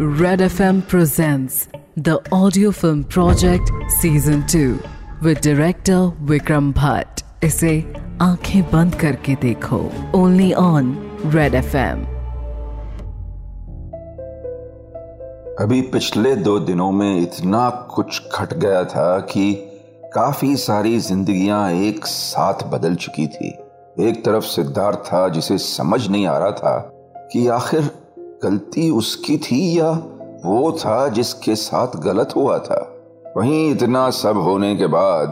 Red FM presents the audio film project season 2 with director Vikram Bhatt. इसे आँखें बंद करके देखो। ओनली ऑन रेड एफएम अभी पिछले दो दिनों में इतना कुछ खट गया था कि काफ़ी सारी जिंदगियाँ एक साथ बदल चुकी थी। एक तरफ़ सिद्धार्थ था जिसे समझ नहीं आ रहा था कि आखिर गलती उसकी थी या वो था जिसके साथ गलत हुआ था? वहीं इतना सब होने के बाद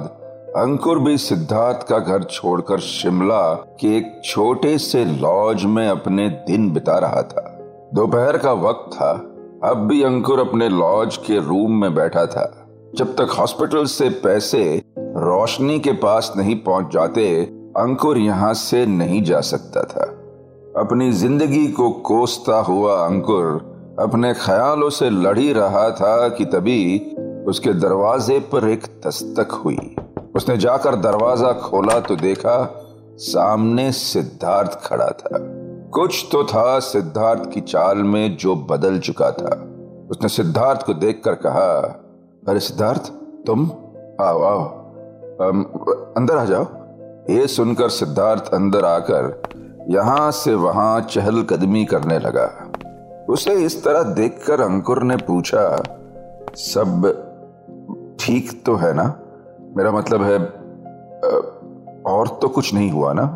अंकुर भी सिद्धार्थ का घर छोड़कर शिमला के एक छोटे से लॉज में अपने दिन बिता रहा था। दोपहर का वक्त था। अब भी अंकुर अपने लॉज के रूम में बैठा था। जब तक हॉस्पिटल से पैसे रोशनी के पास नहीं पहुँच जाते, अंकुर यहाँ से नहीं जा सकता था। अपनी ज़िंदगी को कोसता हुआ अंकुर अपने ख्यालों से लड़ी रहा था कि तभी उसके दरवाजे पर एक दस्तक हुई। उसने जाकर दरवाज़ा खोला तो देखा सामने सिद्धार्थ खड़ा था। कुछ तो था सिद्धार्थ की चाल में जो बदल चुका था। उसने सिद्धार्थ को देखकर कहा, अरे सिद्धार्थ, तुम आओ आओ। अंदर आ जाओ। ये सुनकर सिद्धार्थ अंदर आकर यहाँ से वहाँ चहलकदमी करने लगा। उसे इस तरह देखकर अंकुर ने पूछा, सब ठीक तो है ना? मेरा मतलब है और तो कुछ नहीं हुआ ना?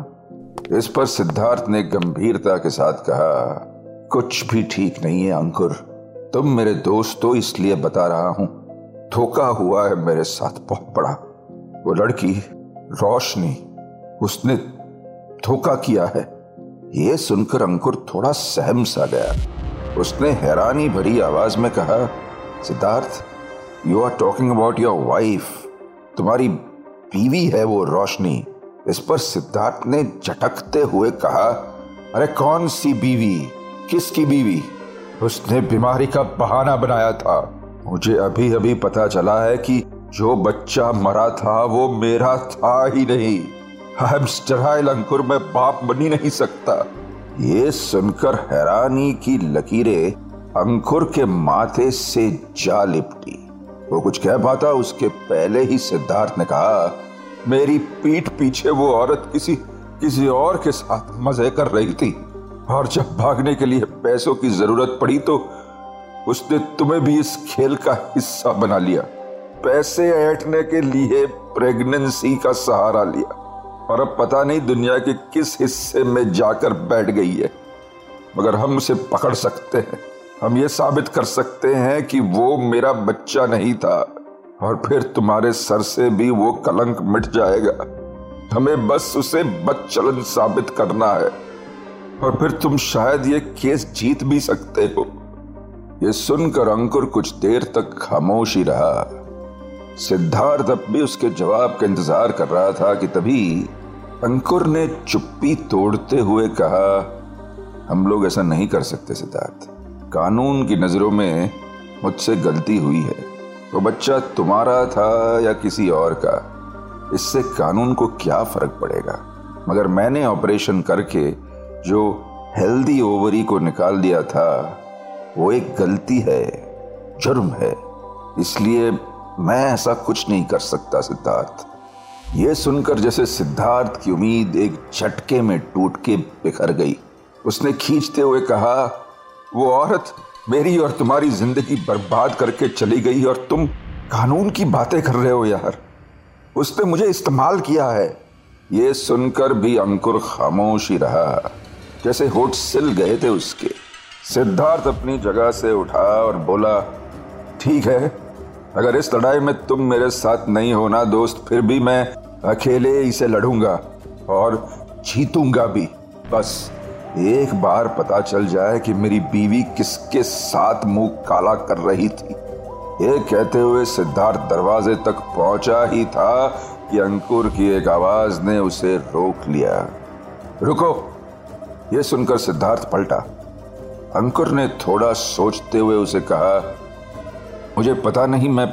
इस पर सिद्धार्थ ने गंभीरता के साथ कहा, कुछ भी ठीक नहीं है अंकुर। तुम मेरे दोस्त तो इसलिए बता रहा हूँ। धोखा हुआ है मेरे साथ बहुत बड़ा। वो लड़की रोशनी, उसने धोखा किया है। ये सुनकर अंकुर थोड़ा सहम सा गया। उसने हैरानी भरी आवाज़ में कहा, Siddharth you are talking about your wife तुम्हारी बीवी है वो रोशनी। इस पर सिद्धार्थ ने झटकते हुए कहा, अरे कौन सी बीवी? किसकी बीवी? उसने बीमारी का बहाना बनाया था। मुझे अभी अभी पता चला है कि जो बच्चा मरा था वो मेरा था ही नहीं। हम अंकुर में बाप बनी नहीं सकता। ये सुनकर हैरानी की लकीरें अंकुर के माथे से जा लिपटी। वो कुछ कह पाता, उसके पहले ही सिद्धार्थ ने कहा, मेरी पीठ पीछे वो औरत किसी किसी और के साथ मज़े कर रही थी। और जब भागने के लिए पैसों की ज़रूरत पड़ी तो उसने तुम्हें भी इस खेल का हिस्सा बना लिया। पैसे ऐठने के लिए प्रेगनेंसी का सहारा लिया। और अब पता नहीं दुनिया के किस हिस्से में जाकर बैठ गई है। मगर हम उसे पकड़ सकते हैं। हम ये साबित कर सकते हैं कि वो मेरा बच्चा नहीं था। और फिर तुम्हारे सर से भी वो कलंक मिट जाएगा। हमें बस उसे बदचलन साबित करना है। और फिर तुम शायद ये केस जीत भी सकते हो। ये सुनकर अंकुर कुछ देर तक खामोश ही रहा। सिद्धार्थ अब भी उसके जवाब का इंतज़ार कर रहा था कि तभी अंकुर ने चुप्पी तोड़ते हुए कहा, हम लोग ऐसा नहीं कर सकते, सिद्धार्थ। कानून की नज़रों में मुझसे गलती हुई है। वो तो बच्चा तुम्हारा था या किसी और का? इससे कानून को क्या फ़र्क पड़ेगा? मगर मैंने ऑपरेशन करके जो हेल्दी ओवरी को निकाल दिया था, वो एक गलती है, जुर्म है। इसलिए मैं ऐसा कुछ नहीं कर सकता, सिद्धार्थ। यह सुनकर जैसे सिद्धार्थ की उम्मीद एक झटके में टूट के बिखर गई। उसने खींचते हुए कहा, वो औरत मेरी और तुम्हारी ज़िंदगी बर्बाद करके चली गई और तुम कानून की बातें कर रहे हो यार। उसने मुझे इस्तेमाल किया है। ये सुनकर भी अंकुर खामोश ही रहा, जैसे होठ सिल गए थे उसके। सिद्धार्थ अपनी जगह से उठा और बोला, ठीक है, अगर इस लड़ाई में तुम मेरे साथ नहीं होना दोस्त, फिर भी मैं अकेले इसे लड़ूँगा और जीतूँगा भी। बस एक बार पता चल जाए कि मेरी बीवी किसके साथ मुँह काला कर रही थी। ये कहते हुए सिद्धार्थ दरवाजे तक पहुँचा ही था कि अंकुर की एक आवाज़ ने उसे रोक लिया। रुको, ये सुनकर सिद्धार्थ पलटा। अंकुर ने थोड़ा सोचते हुए उसे कहा, मुझे पता नहीं मैं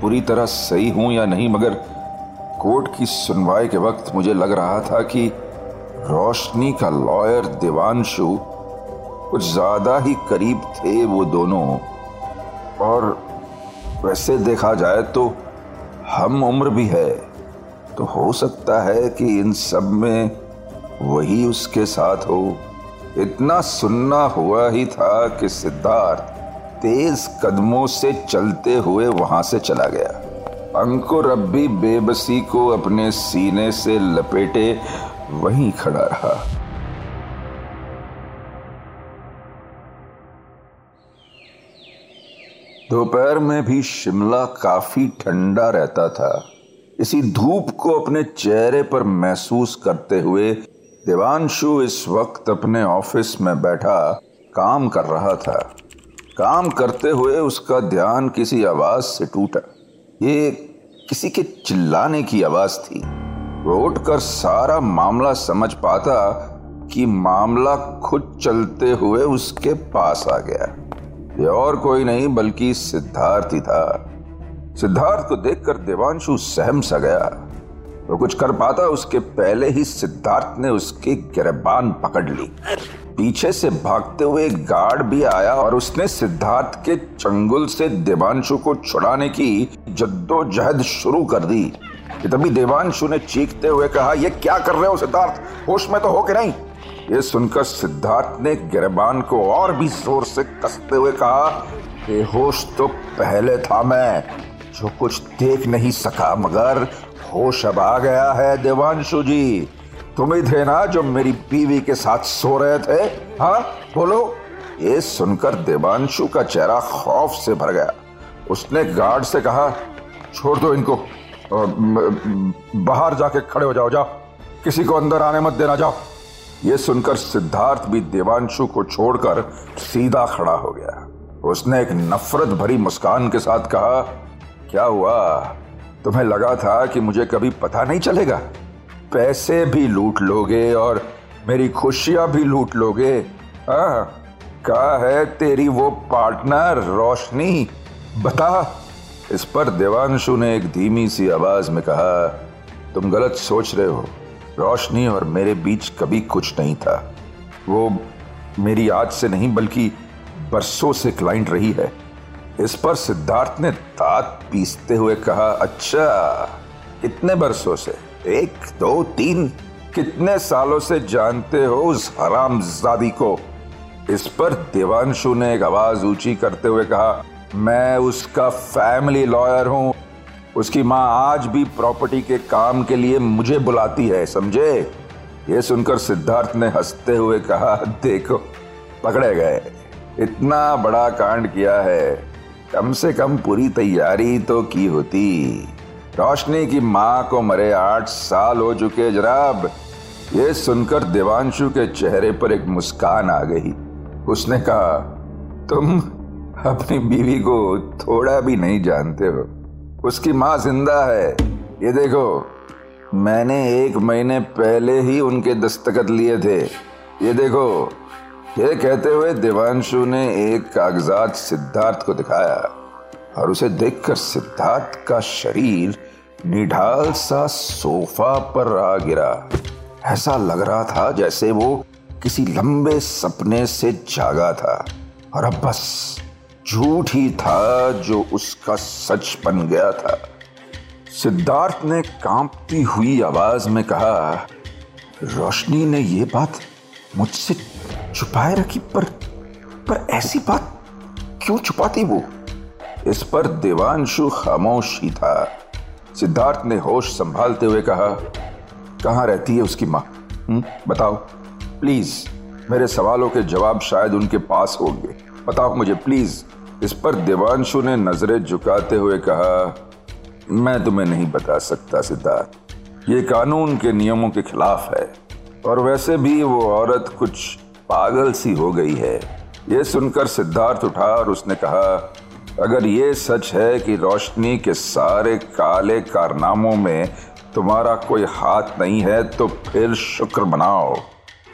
पूरी तरह सही हूँ या नहीं, मगर कोर्ट की सुनवाई के वक्त मुझे लग रहा था कि रोशनी का लॉयर देवांशु कुछ ज़्यादा ही करीब थे वो दोनों। और वैसे देखा जाए तो हम उम्र भी है तो हो सकता है कि इन सब में वही उसके साथ हो। इतना सुनना हुआ ही था कि सिद्धार्थ तेज कदमों से चलते हुए वहाँ से चला गया। अंकुर अब भी बेबसी को अपने सीने से लपेटे वहीं खड़ा रहा। दोपहर में भी शिमला काफ़ी ठंडा रहता था। इसी धूप को अपने चेहरे पर महसूस करते हुए देवांशु इस वक्त अपने ऑफ़िस में बैठा काम कर रहा था। काम करते हुए उसका ध्यान किसी आवाज़ से टूटा। ये किसी के चिल्लाने की आवाज़ थी। वो उठकर सारा मामला समझ पाता कि मामला खुद चलते हुए उसके पास आ गया। ये और कोई नहीं, बल्कि सिद्धार्थ ही था। सिद्धार्थ को देखकर देवांशु सहम सा गया। वो कुछ कर पाता, उसके पहले ही सिद्धार्थ ने उसकी गिरबान पकड़ ली। पीछे से भागते हुए गार्ड भी आया और उसने सिद्धार्थ के चंगुल से देवांशु को छुड़ाने की जद्दोजहद शुरू कर दी। तभी देवांशु ने चीखते हुए कहा यह क्या कर रहे हो सिद्धार्थ? होश में तो हो कि नहीं? ये सुनकर सिद्धार्थ ने गिरबान को और भी ज़ोर से कसते हुए कहा, बेहोश तो पहले था मैं, जो कुछ देख नहीं सका, मगर होश अब आ गया है देवांशु जी। तुम ही थे ना जो मेरी बीवी के साथ सो रहे थे? हाँ? बोलो। ये सुनकर देवांशु का चेहरा खौफ से भर गया। उसने गार्ड से कहा, छोड़ दो इनको। बाहर जाके खड़े हो जाओ जाओ। किसी को अंदर आने मत देना, जाओ। ये सुनकर सिद्धार्थ भी देवांशु को छोड़कर सीधा खड़ा हो गया। उसने एक नफरत भरी मुस्कान के साथ कहा, क्या हुआ? तुम्हें लगा था कि मुझे कभी पता नहीं चलेगा? पैसे भी लूट लोगे और मेरी खुशियाँ भी लूट लोगे? हाँ कहा है तेरी वो पार्टनर रोशनी? बता। इस पर देवांशु ने एक धीमी सी आवाज़ में कहा, तुम गलत सोच रहे हो। रोशनी और मेरे बीच कभी कुछ नहीं था। वो मेरी आज से नहीं, बल्कि बरसों से क्लाइंट रही है। इस पर सिद्धार्थ ने दांत पीसते हुए कहा अच्छा कितने बरसों से। एक, दो, तीन, कितने सालों से जानते हो उस हराम जादी को? इस पर देवांशु ने एक आवाज़ ऊँची करते हुए कहा, मैं उसका फैमिली लॉयर हूँ। उसकी माँ आज भी प्रॉपर्टी के काम के लिए मुझे बुलाती है, समझे? ये सुनकर सिद्धार्थ ने हँसते हुए कहा, देखो, पकड़े गए। इतना बड़ा कांड किया है। कम से कम पूरी तैयारी तो की होती। रोशनी की माँ को मरे आठ साल हो चुके जनाब। ये सुनकर देवांशु के चेहरे पर एक मुस्कान आ गई। उसने कहा, तुम अपनी बीवी को थोड़ा भी नहीं जानते हो। उसकी माँ ज़िंदा है। ये देखो, मैंने एक महीने पहले ही उनके दस्तखत लिए थे। ये देखो, ये कहते हुए देवांशु ने एक कागजात सिद्धार्थ को दिखाया और उसे देखकर सिद्धार्थ का शरीर निढाल सा सोफा पर आ गिरा। ऐसा लग रहा था जैसे वो किसी लंबे सपने से जागा था। और अब बस झूठ ही था जो उसका सच बन गया था। सिद्धार्थ ने कांपती हुई आवाज़ में कहा, रोशनी ने यह बात मुझसे छुपाए रखी, पर पर ऐसी बात क्यों छुपाती वो? इस पर देवांशु खामोश ही था। सिद्धार्थ ने होश संभालते हुए कहा कहाँ रहती है उसकी माँ? हम्म, बताओ। प्लीज़ मेरे सवालों के जवाब शायद उनके पास होंगे। बताओ मुझे प्लीज़। इस पर देवांशु ने नज़रें झुकाते हुए कहा मैं तुम्हें नहीं बता सकता सिद्धार्थ। ये कानून के नियमों के खिलाफ है। और वैसे भी वो औरत कुछ पागल सी हो गई है। ये सुनकर सिद्धार्थ उठा और उसने कहा अगर ये सच है कि रोशनी के सारे काले कारनामों में तुम्हारा कोई हाथ नहीं है तो फिर शुक्र मनाओ।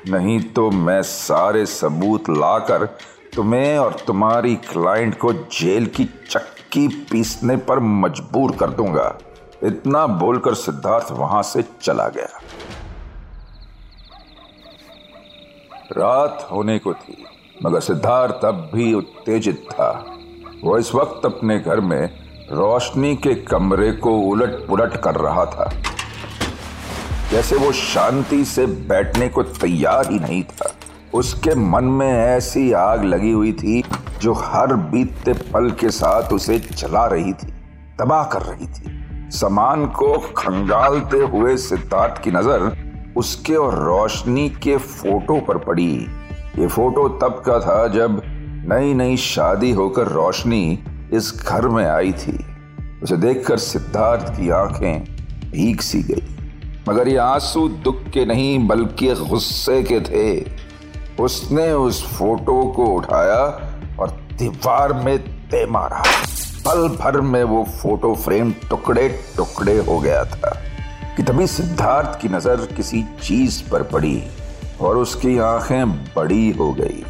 नहीं तो मैं सारे सबूत लाकर तुम्हें और तुम्हारी क्लाइंट को जेल की चक्की पीसने पर मजबूर कर दूँगा। इतना बोलकर सिद्धार्थ वहाँ से चला गया। रात होने को थी, मगर सिद्धार्थ अब भी उत्तेजित था। वो इस वक्त अपने घर में रोशनी के कमरे को उलट पुलट कर रहा था। जैसे वो शांति से बैठने को तैयार ही नहीं था। उसके मन में ऐसी आग लगी हुई थी जो हर बीतते पल के साथ उसे जला रही थी, तबाह कर रही थी। सामान को खंगालते हुए सिद्धार्थ की नज़र उसके और रोशनी के फ़ोटो पर पड़ी। ये फ़ोटो तब का था जब नई नई शादी होकर रोशनी इस घर में आई थी। उसे देखकर सिद्धार्थ की आँखें भीग सी गई। मगर ये आँसू दुख के नहीं, बल्कि गुस्से के थे। उसने उस फ़ोटो को उठाया और दीवार में दे मारा। पल भर में वो फ़ोटो फ्रेम टुकड़े टुकड़े हो गया था कि तभी सिद्धार्थ की नज़र किसी चीज़ पर पड़ी और उसकी आँखें बड़ी हो गई।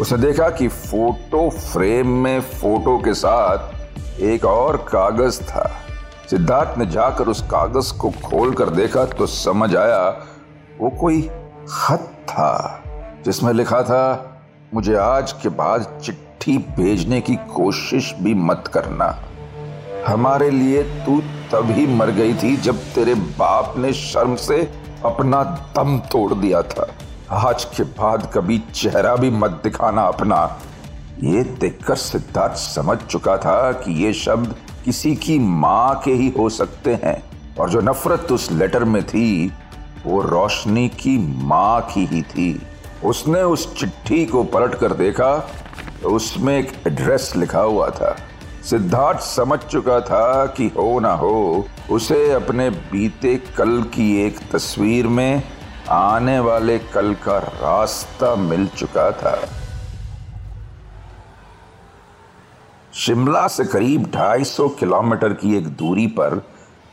उसने देखा कि फ़ोटो फ्रेम में फ़ोटो के साथ एक और कागज़ था। सिद्धार्थ ने जाकर उस कागज़ को खोलकर देखा तो समझ आया, वो कोई खत था, जिसमें लिखा था, मुझे आज के बाद चिट्ठी भेजने की कोशिश भी मत करना। हमारे लिए तू तभी मर गई थी जब तेरे बाप ने शर्म से अपना दम तोड़ दिया था। आज के बाद कभी चेहरा भी मत दिखाना अपना। ये देखकर सिद्धार्थ समझ चुका था कि ये शब्द किसी की माँ के ही हो सकते हैं। और जो नफरत उस लेटर में थी, वो रोशनी की माँ की ही थी। उसने उस चिट्ठी को पलट कर देखा तो उसमें एक एड्रेस लिखा हुआ था। सिद्धार्थ समझ चुका था कि हो ना हो, उसे अपने बीते कल की एक तस्वीर में आने वाले कल का रास्ता मिल चुका था। शिमला से करीब 250 किलोमीटर की एक दूरी पर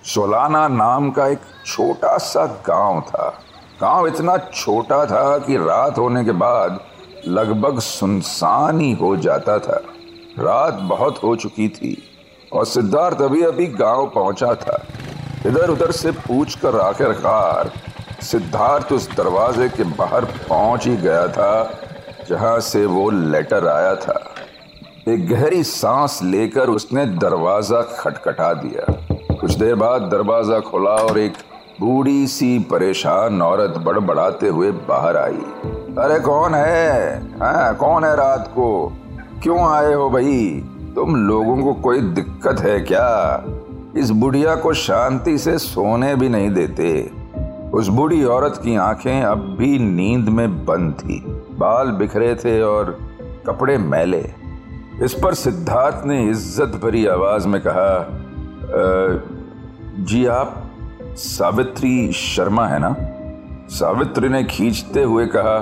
सोलाना नाम का एक छोटा सा गाँव था। गाँव इतना छोटा था कि रात होने के बाद लगभग सुनसान ही हो जाता था। रात बहुत हो चुकी थी और सिद्धार्थ अभी अभी गाँव पहुँचा था। इधर उधर से पूछ कर आखिरकार सिद्धार्थ उस दरवाजे के बाहर पहुँच ही गया था, जहाँ से वो लेटर आया था। एक गहरी सांस लेकर उसने दरवाज़ा खटखटा दिया। कुछ देर बाद दरवाज़ा खुला और एक बूढ़ी सी परेशान औरत बड़बड़ाते हुए बाहर आई। अरे कौन है? हाँ कौन है रात को? क्यों आए हो भाई? तुम लोगों को कोई दिक्कत है क्या? इस बुढ़िया को शांति से सोने भी नहीं देते। उस बूढ़ी औरत की आँखें अब भी नींद में बंद थी। बाल बिखरे थे और कपड़े मैले। इस पर सिद्धार्थ ने इज़्ज़त भरी आवाज़ में कहा जी आप सावित्री शर्मा है ना? सावित्री ने खींचते हुए कहा,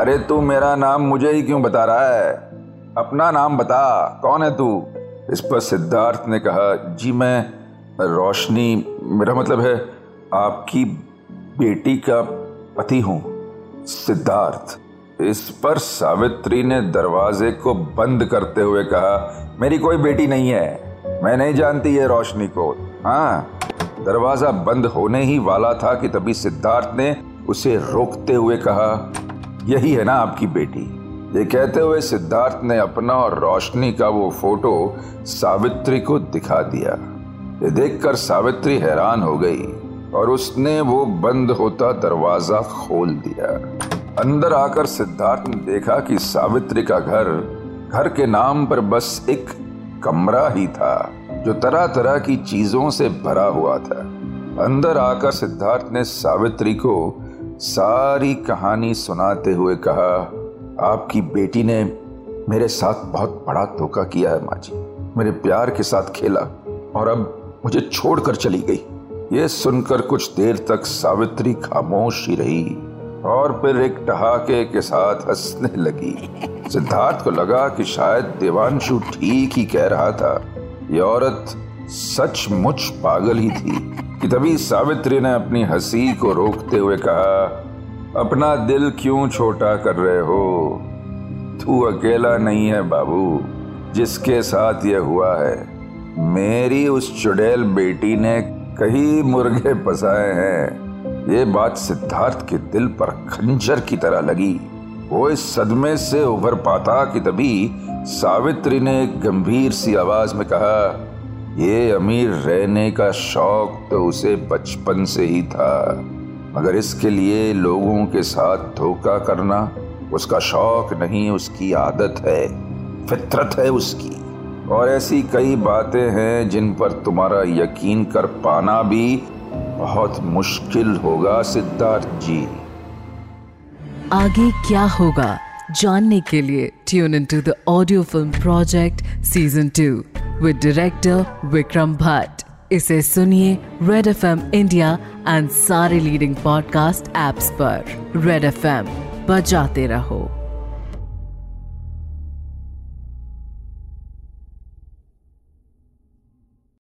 अरे तू मेरा नाम मुझे ही क्यों बता रहा है? अपना नाम बता, कौन है तू? इस पर सिद्धार्थ ने कहा, जी मैं रोशनी, मेरा मतलब है आपकी बेटी का पति हूँ, सिद्धार्थ। इस पर सावित्री ने दरवाजे को बंद करते हुए कहा, मेरी कोई बेटी नहीं है। मैं नहीं जानती है रोशनी को। हाँ दरवाज़ा बंद होने ही वाला था कि तभी सिद्धार्थ ने उसे रोकते हुए कहा, यही है ना आपकी बेटी। ये कहते हुए सिद्धार्थ ने अपना और रोशनी का वो फ़ोटो सावित्री को दिखा दिया। ये देखकर सावित्री हैरान हो गई। और उसने वो बंद होता दरवाज़ा खोल दिया। अंदर आकर सिद्धार्थ ने देखा कि सावित्री का घर घर के नाम पर बस एक कमरा ही था, जो तरह तरह की चीज़ों से भरा हुआ था। अंदर आकर सिद्धार्थ ने सावित्री को सारी कहानी सुनाते हुए कहा, आपकी बेटी ने मेरे साथ बहुत बड़ा धोखा किया है, माँ जी। मेरे प्यार के साथ खेला और अब मुझे छोड़कर चली गई। ये सुनकर कुछ देर तक सावित्री खामोश ही रही और फिर एक ठहाके के साथ हंसने लगी। सिद्धार्थ को लगा कि शायद देवांशु ठीक ही कह रहा था। ये औरत सचमुच पागल ही थी कि तभी सावित्री ने अपनी हँसी को रोकते हुए कहा अपना दिल क्यों छोटा कर रहे हो? तू अकेला नहीं है बाबू जिसके साथ ये हुआ है। मेरी उस चुड़ैल बेटी ने कई मुर्गे फंसाए हैं। ये बात सिद्धार्थ के दिल पर खंजर की तरह लगी। वो इस सदमे से उभर पाता कि तभी सावित्री ने गंभीर सी आवाज़ में कहा, ये अमीर रहने का शौक तो उसे बचपन से ही था, मगर इसके लिए लोगों के साथ धोखा करना उसका शौक नहीं, उसकी आदत है, फितरत है उसकी। और ऐसी कई बातें हैं जिन पर तुम्हारा यकीन कर पाना भी बहुत मुश्किल होगा, सिद्धार्थ जी। आगे क्या होगा जानने के लिए tune in to the audio film project season two with director Vikram Bhatt इसे सुनिए red F M India and सारे लीडिंग पॉडकास्ट एप्स पर। रेड एफ़ एम बजाते रहो।